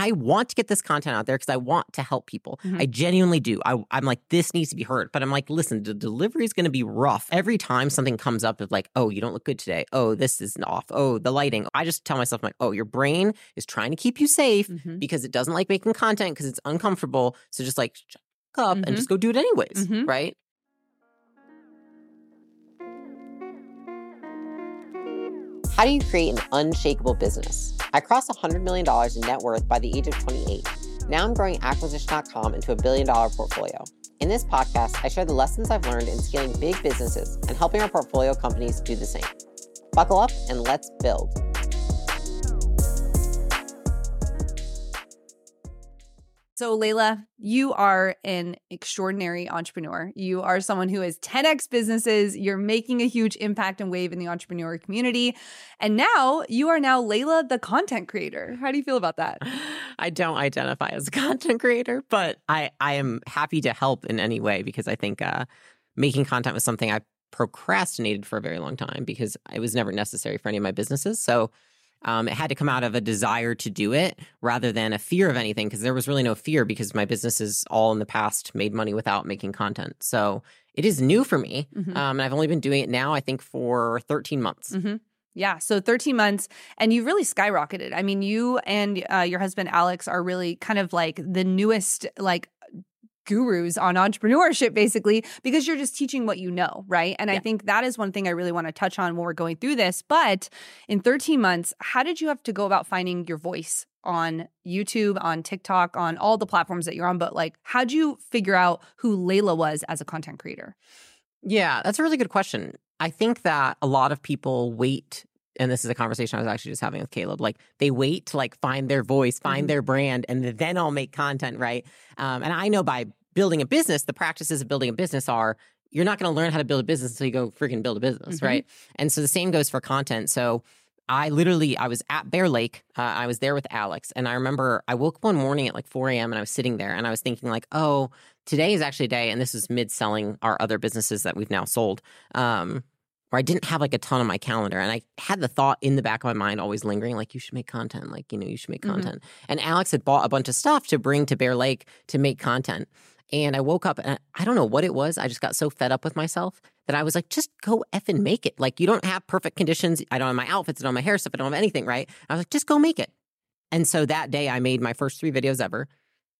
I want to get this content out there because I want to help people. Mhm. I genuinely do. I, I'm like, this needs to be heard. But I'm like, listen, the delivery is going to be rough. Every time something comes up of like, oh, you don't look good today. Oh, this is off. Oh, the lighting. I just tell myself, I'm like, oh, your brain is trying to keep you safe Mhm. because it doesn't like making content because it's uncomfortable. So just like up Mhm. and just go do it anyways. Mhm. Right. How do you create an unshakable business? I crossed $100 million in net worth by the age of 28. Now I'm growing acquisition.com into a billion dollar portfolio. In this podcast, I share the lessons I've learned in scaling big businesses and helping our portfolio companies do the same. Buckle up and let's build. So, Leila, you are an extraordinary entrepreneur. You are someone who has 10x businesses. You're making a huge impact and wave in the entrepreneur community. And now you are now Leila, the content creator. How do you feel about that? I don't identify as a content creator, but I, I am happy to help in any way because I think uh, making content was something I procrastinated for a very long time because it was never necessary for any of my businesses. So um, it had to come out of a desire to do it rather than a fear of anything because there was really no fear because my businesses all in the past made money without making content. So it is new for me. Mhm. Um, and I've only been doing it now, I think, for 13 months. hmm Yeah. So 13 months, and you've really skyrocketed. I mean, you and uh, your husband, Alex, are really kind of like the newest, like, gurus on entrepreneurship basically because you're just teaching what you know right and i think that is one thing i really want to touch on when we're going through this but in 13 months how did you have to go about finding your voice on youtube on tiktok on all the platforms that you're on but like how'd you figure out who leila was as a content creator Yeah, that's a really good question. I think that a lot of people wait, and this is a conversation I was actually just having with Caleb. Like they wait to like find their voice, find Mhm. their brand, and then I'll make content, right? Um, and I know by building a business, the practices of building a business are you're not going to learn how to build a business until you go freaking build a business, Mhm. right? And so the same goes for content. So I literally, I was at Bear Lake. Uh, I was there with Alex, and I remember I woke up one morning at like 4 a.m. and I was sitting there, and I was thinking like, oh, today is actually a day, and this is mid selling our other businesses that we've now sold. Um, where I didn't have like a ton on my calendar, and I had the thought in the back of my mind always lingering, like you should make content, like you know you should make Mhm. content. And Alex had bought a bunch of stuff to bring to Bear Lake to make content. And I woke up and I don't know what it was. I just got so fed up with myself that I was like, just go effing make it. Like, you don't have perfect conditions. I don't have my outfits, I don't have my hair stuff, I don't have anything, right? I was like, just go make it. And so that day I made my first three videos ever,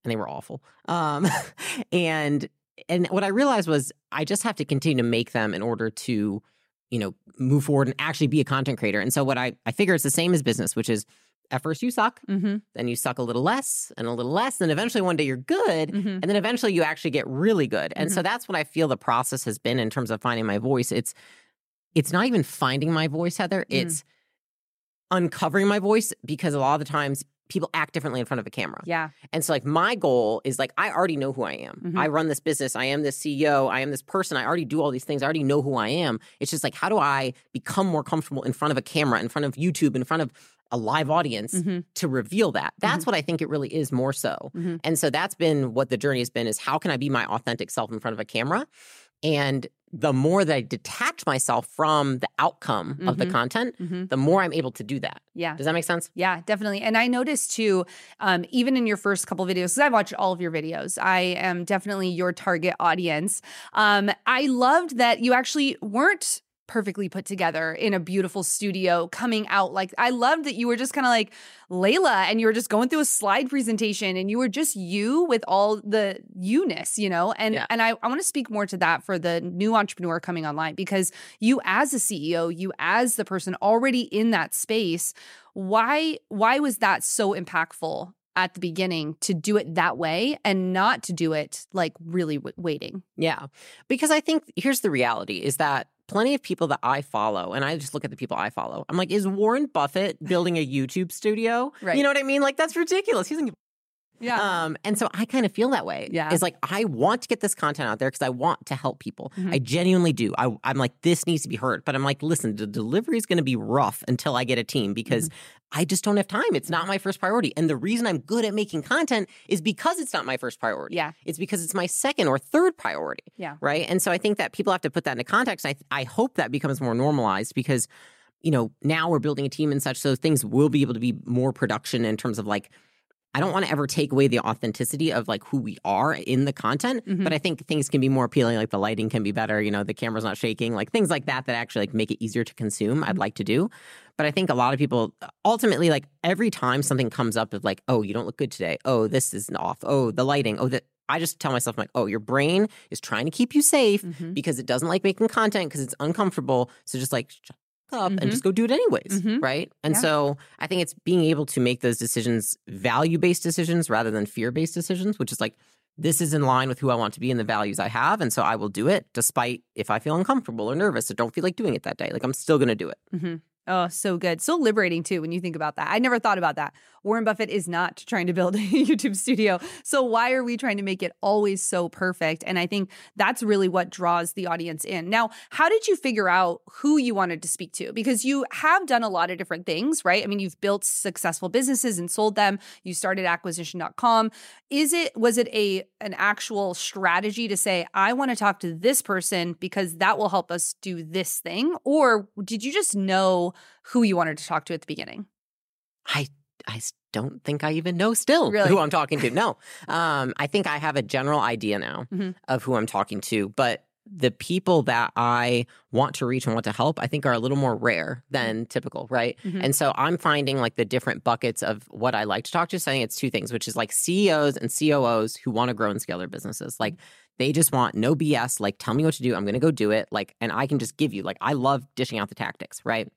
and they were awful. Um, and and what I realized was I just have to continue to make them in order to, you know, move forward and actually be a content creator. And so what I, I figure it's the same as business, which is at first you suck, mm-hmm. then you suck a little less and a little less, and eventually one day you're good. Mm-hmm. And then eventually you actually get really good. And so that's what I feel the process has been in terms of finding my voice. It's it's not even finding my voice, Heather. Mm. It's uncovering my voice because a lot of the times people act differently in front of a camera. yeah And so like my goal is like I already know who I am. Mhm. I run this business. I am this CEO. I am this person. I already do all these things. I already know who I am. It's just like how do I become more comfortable in front of a camera, in front of YouTube, in front of a live audience Mhm. to reveal that. That's what I think it really is more so. Mhm. And so that's been what the journey has been is how can I be my authentic self in front of a camera? And the more that I detach myself from the outcome of the Mhm. content, Mm-hmm. the more I'm able to do that. yeah Does that make sense? Yeah, definitely. And I noticed too, um, even in your first couple videos, because I've watched all of your videos, I am definitely your target audience. Um, I loved that you actually weren't perfectly put together in a beautiful studio coming out like i loved that you were just kind of like leila and you were just going through a slide presentation and you were just you with all the you-ness you know and Yeah. and i, I want to speak more to that for the new entrepreneur coming online because you as a ceo you as the person already in that space why why was that so impactful at the beginning to do it that way and not to do it like really w- waiting Yeah. Because I think here's the reality is that plenty of people that I follow, and I just look at the people I follow, I'm like, is Warren Buffett building a YouTube studio? Right. You know what I mean? Like, that's ridiculous. He doesn't yeah Um, and so I kind of feel that way. Yeah. It's like I want to get this content out there because I want to help people. Mhm. I genuinely do. I, I'm like, this needs to be heard. But I'm like, listen, the delivery is going to be rough until I get a team because Mm-hmm. I just don't have time. It's not my first priority. And the reason I'm good at making content is because it's not my first priority. yeah It's because it's my second or third priority. Yeah. Right. And so I think that people have to put that into context. I, I hope that becomes more normalized because, you know, now we're building a team and such. So things will be able to be more production in terms of like I don't want to ever take away the authenticity of like who we are in the content, Mhm. but I think things can be more appealing. Like the lighting can be better, you know, the camera's not shaking, like things like that that actually like make it easier to consume. I'd like to do, but I think a lot of people ultimately like every time something comes up of like, oh, you don't look good today. Oh, this is off. Oh, the lighting. Oh, that. I just tell myself I'm like, oh, your brain is trying to keep you safe Mhm. because it doesn't like making content because it's uncomfortable. So just like shut up Mhm. and just go do it anyways, Mhm. right? And Yeah. so I think it's being able to make those decisions value based decisions rather than fear based decisions, which is like this is in line with who I want to be and the values I have, and so I will do it despite if I feel uncomfortable or nervous or don't feel like doing it that day. Like I'm still going to do it. hmm Oh, so good. So liberating too when you think about that. I never thought about that. Warren Buffett is not trying to build a YouTube studio. So why are we trying to make it always so perfect? And I think that's really what draws the audience in. Now, how did you figure out who you wanted to speak to? Because you have done a lot of different things, right? I mean, you've built successful businesses and sold them. You started acquisition.com. Is it was it a an actual strategy to say I want to talk to this person because that will help us do this thing or did you just know who you wanted to talk to at the beginning? I I don't think I even know still Really? who I'm talking to. No, um, I think I have a general idea now Mhm. of who I'm talking to, but the people that I want to reach and want to help, I think are a little more rare than typical, right? Mhm. And so I'm finding like the different buckets of what I like to talk to. So I think it's two things, which is like CEOs and COOs who want to grow and scale their businesses. Like they just want no BS. Like tell me what to do. I'm going to go do it. Like, and I can just give you. Like I love dishing out the tactics, right?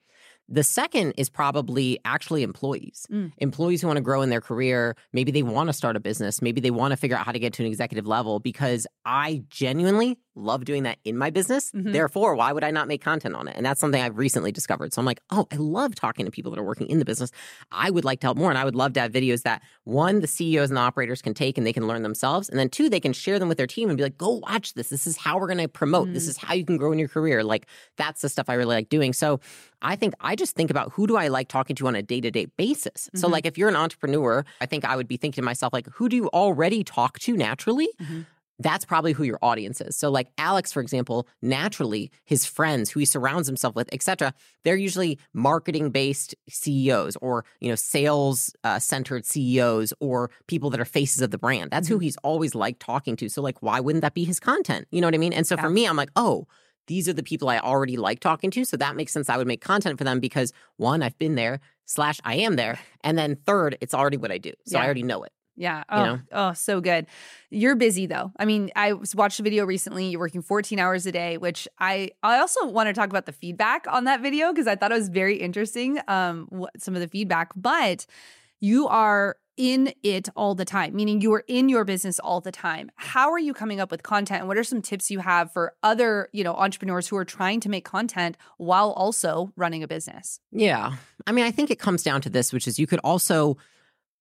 The second is probably actually employees. Mm. Employees who want to grow in their career. Maybe they want to start a business. Maybe they want to figure out how to get to an executive level because I genuinely love doing that in my business. Mhm. Therefore, why would I not make content on it? And that's something I've recently discovered. So I'm like, oh, I love talking to people that are working in the business. I would like to help more. And I would love to have videos that one, the CEOs and the operators can take and they can learn themselves. And then two, they can share them with their team and be like, go watch this. This is how we're going to promote. This Mm. is how you can grow in your career. Like that's the stuff I really like doing. So I think I just think about who do I like talking to on a day to day basis. So, Mhm. like, if you're an entrepreneur, I think I would be thinking to myself, like, who do you already talk to naturally? Mhm. That's probably who your audience is. So, like Alex, for example, naturally, his friends, who he surrounds himself with, etc., they're usually marketing based CEOs or you know sales uh, centered CEOs or people that are faces of the brand. That's who he's always liked talking to. So, like, why wouldn't that be his content? You know what I mean? And so Yeah. for me, I'm like, oh these are the people I already like talking to. So that makes sense. I would make content for them because one, I've been there, slash, I am there. And then third, it's already what I do. So I already know it. Yeah. You Oh, know? oh, so good. You're busy though. I mean, I watched a video recently. You're working 14 hours a day, which I I also want to talk about the feedback on that video because I thought it was very interesting. Um, what, some of the feedback, but you are in it all the time, meaning you are in your business all the time. How are you coming up with content? And what are some tips you have for other, you know, entrepreneurs who are trying to make content while also running a business? Yeah. I mean, I think it comes down to this, which is you could also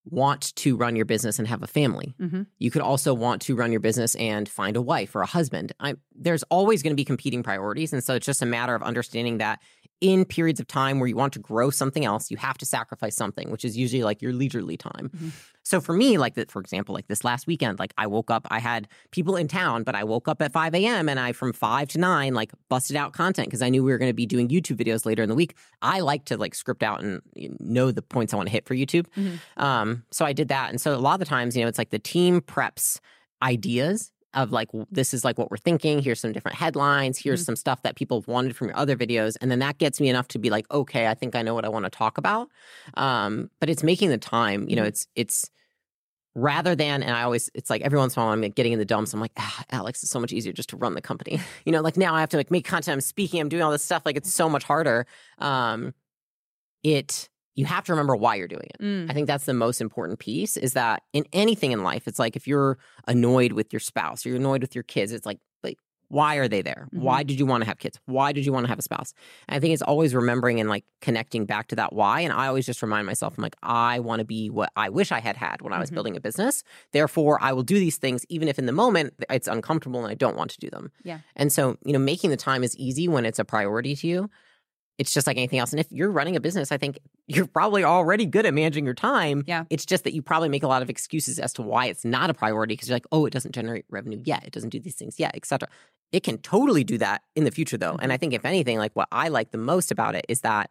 want to run your business and have a family. Mhm. You could also want to run your business and find a wife or a husband. I, there's always going to be competing priorities. And so it's just a matter of understanding that in periods of time where you want to grow something else, you have to sacrifice something, which is usually like your leisurely time. Mhm. So for me, like that, for example, like this last weekend, like I woke up, I had people in town, but I woke up at 5 a.m. and I from 5 to 9, like busted out content because I knew we were going to be doing YouTube videos later in the week. I like to like script out and know, the points I want to hit for YouTube. Mhm. Um, so I did that. And so a lot of the times, you know, it's like the team preps ideas of like this is like what we're thinking here's some different headlines here's Mhm. some stuff that people have wanted from your other videos and then that gets me enough to be like okay i think i know what i want to talk about um but it's making the time you know Mhm. it's it's rather than and i always it's like every once in a while i'm like, getting in the dumps i'm like ah, alex it's so much easier just to run the company you know like now i have to like make content i'm speaking i'm doing all this stuff like it's so much harder um it you have to remember why you're doing it Mm. I think that's the most important piece is that in anything in life, it's like if you're annoyed with your spouse or you're annoyed with your kids, it's like, like why are they there? Mhm. Why did you want to have kids? Why did you want to have a spouse? And I think it's always remembering and like connecting back to that why. And I always just remind myself, I'm like, I want to be what I wish I had had when I was Mhm. building a business. Therefore, I will do these things even if in the moment it's uncomfortable and I don't want to do them. Yeah. And so, you know, making the time is easy when it's a priority to you it's just like anything else. And if you're running a business, I think you're probably already good at managing your time. Yeah. It's just that you probably make a lot of excuses as to why it's not a priority because you're like, oh, it doesn't generate revenue yet. It doesn't do these things yet, etc. It can totally do that in the future though. Mm-hmm. And I think if anything, like what I like the most about it is that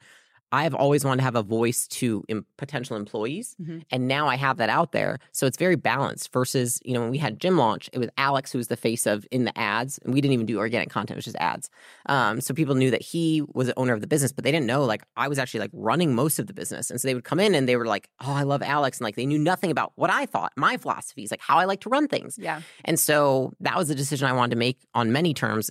I've always wanted to have a voice to em- potential employees, Mhm. and now I have that out there. So it's very balanced. Versus, you know, when we had gym launch, it was Alex who was the face of in the ads, and we didn't even do organic content; it was just ads. Um, so people knew that he was the owner of the business, but they didn't know like I was actually like running most of the business. And so they would come in and they were like, "Oh, I love Alex," and like they knew nothing about what I thought, my philosophies, like how I like to run things. Yeah. And so that was a decision I wanted to make on many terms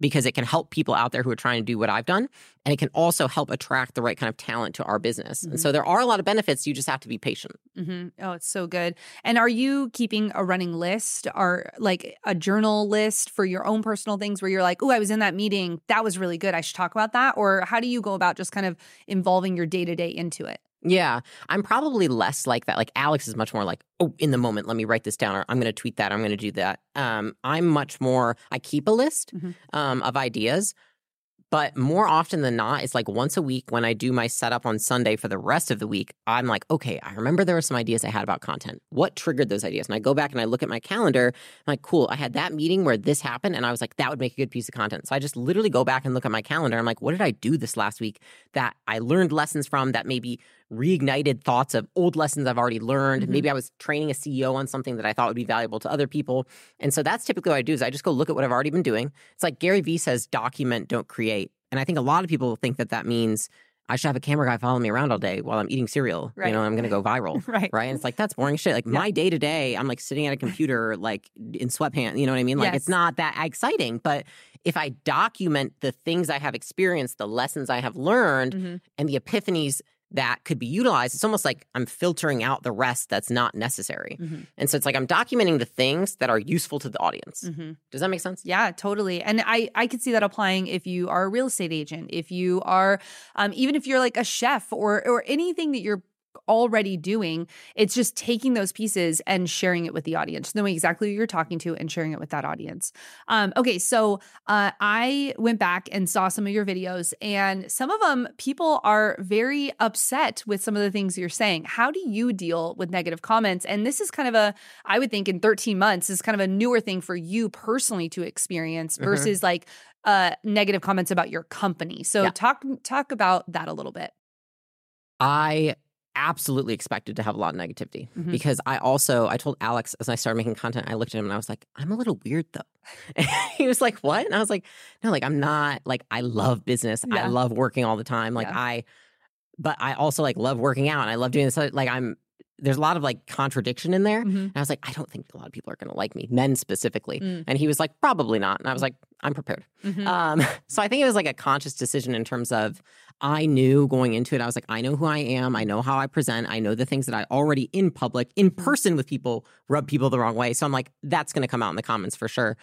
because it can help people out there who are trying to do what I've done. And it can also help attract the right kind of talent to our business. Mhm. And so there are a lot of benefits. You just have to be patient. hmm Oh, it's so good. And are you keeping a running list or like a journal list for your own personal things where you're like, oh, I was in that meeting. That was really good. I should talk about that. Or how do you go about just kind of involving your day to day into it? Yeah, I'm probably less like that. Like Alex is much more like, oh, in the moment, let me write this down, or I'm going to tweet that, or I'm going to do that. Um, I'm much more. I keep a list Mhm. um, of ideas, but more often than not, it's like once a week when I do my setup on Sunday for the rest of the week. I'm like, okay, I remember there were some ideas I had about content. What triggered those ideas? And I go back and I look at my calendar. I'm like, cool, I had that meeting where this happened, and I was like, that would make a good piece of content. So I just literally go back and look at my calendar. I'm like, what did I do this last week that I learned lessons from that maybe reignited thoughts of old lessons I've already learned. Mhm. Maybe I was training a CEO on something that I thought would be valuable to other people. And so that's typically what I do is I just go look at what I've already been doing. It's like Gary Vee says, document, don't create. And I think a lot of people think that that means I should have a camera guy follow me around all day while I'm eating cereal. Right. You know, I'm going to go viral. Right. Right. And it's like, that's boring shit. Like Yeah. my day to day, I'm like sitting at a computer, like in sweatpants. You know what I mean? Like Yes. it's not that exciting. But if I document the things I have experienced, the lessons I have learned, Mhm. and the epiphanies that could be utilized, it's almost like I'm filtering out the rest that's not necessary. Mhm. And so it's like I'm documenting the things that are useful to the audience. Mhm. Does that make sense? Yeah, totally. And I I could see that applying if you are a real estate agent, if you are um, even if you're like a chef or or anything that you're already doing. It's just taking those pieces and sharing it with the audience, knowing exactly who you're talking to and sharing it with that audience. Um, okay, so uh, I went back and saw some of your videos, and some of them people are very upset with some of the things you're saying. How do you deal with negative comments? And this is kind of a, I would think, in 13 months is kind of a newer thing for you personally to experience Mhm. versus like uh, negative comments about your company. So Yeah. talk talk about that a little bit. I absolutely expected to have a lot of negativity Mhm. because I also I told Alex as I started making content, I looked at him and I was like, I'm a little weird though. And he was like, What? And I was like, No, like I'm not like I love business. Yeah. I love working all the time. Like Yeah. I but I also like love working out and I love doing this. Like I'm there's a lot of like contradiction in there. Mhm. And I was like, I don't think a lot of people are gonna like me, men specifically. Mm. And he was like, probably not. And I was like, I'm prepared. Mhm. Um, so I think it was like a conscious decision in terms of I knew going into it, I was like, I know who I am, I know how I present, I know the things that I already in public, in person with people, rub people the wrong way. So I'm like, that's gonna come out in the comments for sure.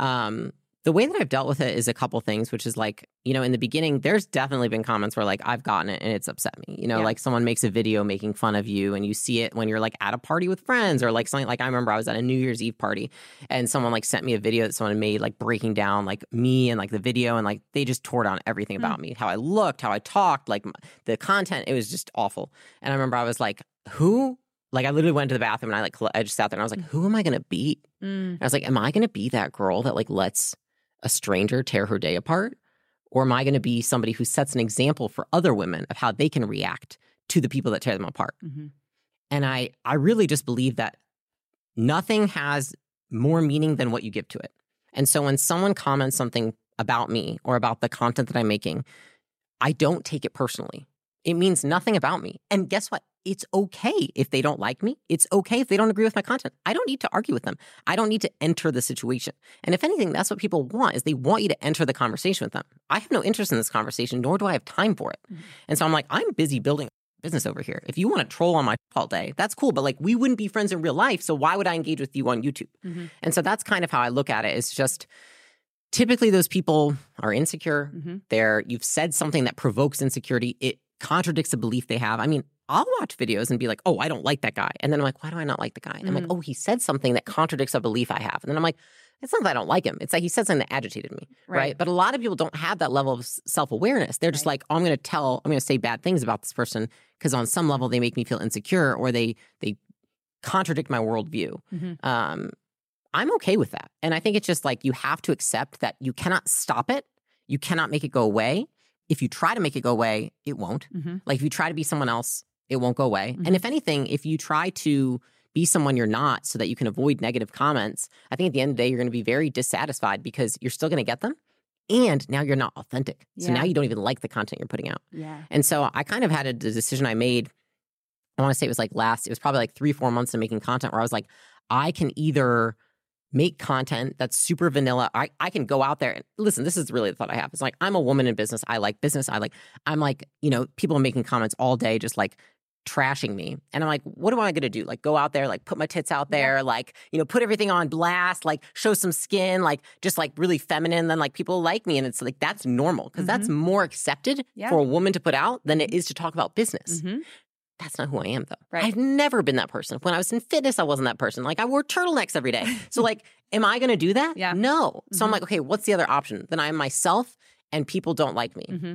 Um, the way that I've dealt with it is a couple things, which is like, you know, in the beginning, there's definitely been comments where like I've gotten it and it's upset me. You know, Yeah. like someone makes a video making fun of you and you see it when you're like at a party with friends or like something like I remember I was at a New Year's Eve party and someone like sent me a video that someone made like breaking down like me and like the video and like they just tore down everything about me, how I looked, how I talked, like the content. It was just awful. And I remember I was like, who? Like I literally went to the bathroom and I like I just sat there and I was like, who am I gonna be? Mm. I was like, am I going to be that girl that like lets a stranger tear her day apart? Or am I going to be somebody who sets an example for other women of how they can react to the people that tear them apart? Mhm. And I, I really just believe that nothing has more meaning than what you give to it. And so when someone comments something about me or about the content that I'm making, I don't take it personally. It means nothing about me. And guess what? It's okay if they don't like me. It's okay if they don't agree with my content. I don't need to argue with them. I don't need to enter the situation. And if anything, that's what people want is they want you to enter the conversation with them. I have no interest in this conversation, nor do I have time for it. Mhm. And so I'm like, I'm busy building business over here. If you want to troll on my all day, that's cool. But like we wouldn't be friends in real life. So why would I engage with you on YouTube? Mhm. And so that's kind of how I look at it. It's just typically those people are insecure. Mhm. They're you've said something that provokes insecurity. It contradicts a belief they have. I mean, I'll watch videos and be like, oh, I don't like that guy. And then I'm like, why do I not like the guy? And I'm like, Mhm. oh, he said something that contradicts a belief I have. And then I'm like, it's not that I don't like him. It's like he said something that agitated me. Right. Right. But a lot of people don't have that level of self awareness. They're just Right. like, oh, I'm going to tell, I'm going to say bad things about this person because on some level they make me feel insecure or they they contradict my worldview. Mhm. Um, I'm okay with that. And I think it's just like you have to accept that you cannot stop it, you cannot make it go away, if you try to make it go away, it won't. Mm-hmm. Like if you try to be someone else, it won't go away. Mhm. And if anything, if you try to be someone you're not so that you can avoid negative comments, I think at the end of the day, you're going to be very dissatisfied because you're still going to get them. And now you're not authentic. So now you don't even like the content you're putting out. Yeah. And so I kind of had a decision I made. I want to say it was like last, it was probably like three, four months of making content where I was like, I can either make content that's super vanilla. I, I can go out there and listen, this is really the thought I have. It's like, I'm a woman in business. I like business. I like, I'm like, you know, people are making comments all day, just like trashing me. And I'm like, what am I going to do? Like, go out there, like, put my tits out Yeah. there, like, you know, put everything on blast, like, show some skin, like, just like really feminine. Then, like, people like me. And it's like, that's normal because that's more accepted Yeah. for a woman to put out than it is to talk about business. Mm-hmm. That's not who I am, though. Right. I've never been that person. When I was in fitness, I wasn't that person. Like, I wore turtlenecks every day. So, like, am I going to do that? Yeah. No. So, I'm Mhm. like, okay, what's the other option? Then I'm myself and people don't like me. Mm-hmm.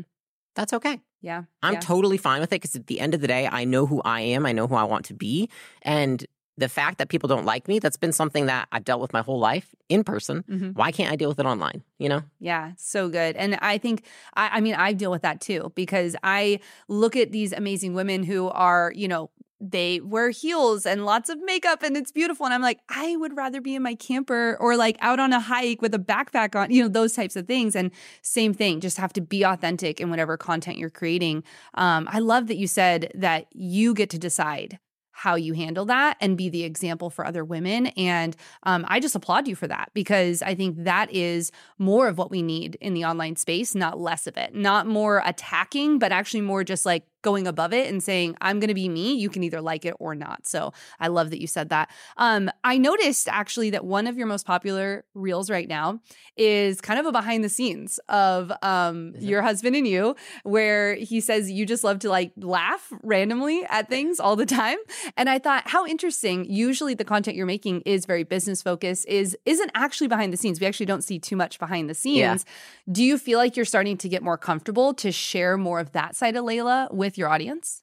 That's okay. Yeah. I'm yeah. totally fine with it because at the end of the day, I know who I am. I know who I want to be. And the fact that people don't like me, that's been something that I've dealt with my whole life in person. Mhm. Why can't I deal with it online? You know? Yeah, so good. And I think, I, I mean, I deal with that too because I look at these amazing women who are, you know, they wear heels and lots of makeup and it's beautiful. And I'm like, I would rather be in my camper or like out on a hike with a backpack on, you know, those types of things. And same thing, just have to be authentic in whatever content you're creating. Um, I love that you said that you get to decide how you handle that and be the example for other women. And um, I just applaud you for that because I think that is more of what we need in the online space, not less of it. Not more attacking, but actually more just like going above it and saying, I'm going to be me. You can either like it or not. So I love that you said that. Um, I noticed actually that one of your most popular reels right now is kind of a behind the scenes of um, your husband and you, where he says you just love to like laugh randomly at things all the time. And I thought, how interesting. Usually the content you're making is very business focused, is isn't actually behind the scenes. We actually don't see too much behind the scenes. Yeah. Do you feel like you're starting to get more comfortable to share more of that side of Leila with your audience?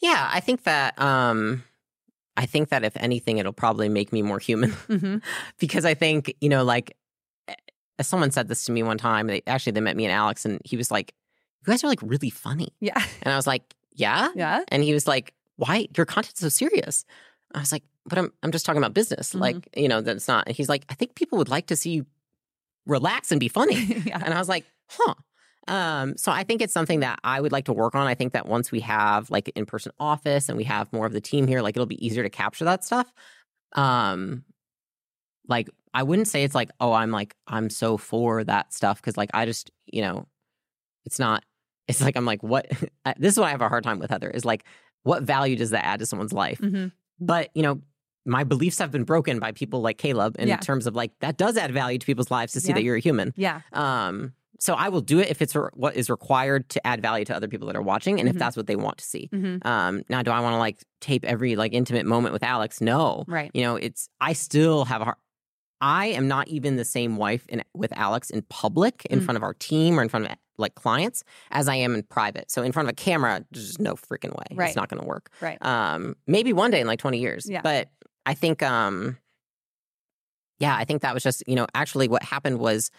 Yeah, I think that um I think that if anything, it'll probably make me more human Mm-hmm. because I think, you know, like eh, someone said this to me one time. They actually they met me and Alex and he was like, You guys are like really funny. Yeah. And I was like, Yeah? Yeah. And he was like, Why your content's so serious? I was like, But I'm I'm just talking about business. Mhm. Like, you know, that's not and he's like, I think people would like to see you relax and be funny. yeah. And I was like, huh. Um, so I think it's something that I would like to work on. I think that once we have like in person office and we have more of the team here, like it'll be easier to capture that stuff. Um, like I wouldn't say it's like, oh, I'm like I'm so for that stuff because like I just you know, it's not. It's like I'm like what. this is what I have a hard time with Heather is like, what value does that add to someone's life? hmm But you know. My beliefs have been broken by people like Caleb in Yeah. terms of like that does add value to people's lives to see Yeah. that you're a human. Yeah. Um, so I will do it if it's re- what is required to add value to other people that are watching, and Mhm. if that's what they want to see. hmm Um, now, do I want to like tape every like intimate moment with Alex? No. Right. You know, it's I still have a hard. I am not even the same wife in, with Alex in public, in Mm. front of our team or in front of like clients, as I am in private. So in front of a camera, there's just no freaking way. Right. It's not going to work. Right. Um, maybe one day in like 20 years. Yeah. But I think, um, yeah, I think that was just, you know, actually what happened was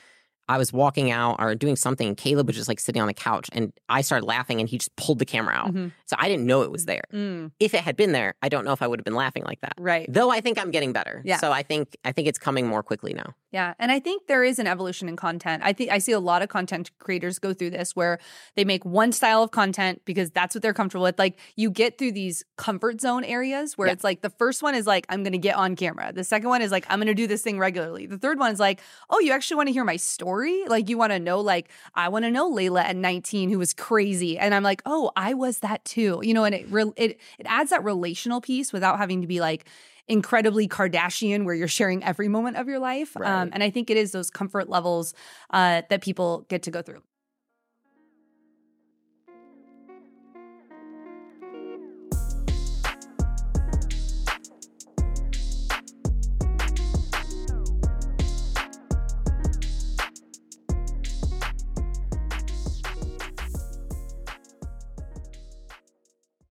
I was walking out or doing something Caleb was just like sitting on the couch and I started laughing and he just pulled the camera out. Mhm. So I didn't know it was there. Mm, If it had been there, I don't know if I would have been laughing like that. right. Though I think I'm getting better. Yeah. So I think I think it's coming more quickly now. Yeah, and I think there is an evolution in content. I think I see a lot of content creators go through this where they make one style of content because that's what they're comfortable with. Like you get through these comfort zone areas where Yeah. it's like the first one is like I'm going to get on camera. The second one is like I'm going to do this thing regularly. The third one is like, "Oh, you actually want to hear my story? Like you want to know like I want to know Leila at 19 who was crazy." And I'm like, "Oh, I was that too." You know, and it re- it it adds that relational piece without having to be like incredibly Kardashian where you're sharing every moment of your life. Um, and I think it is those comfort levels uh, that people get to go through.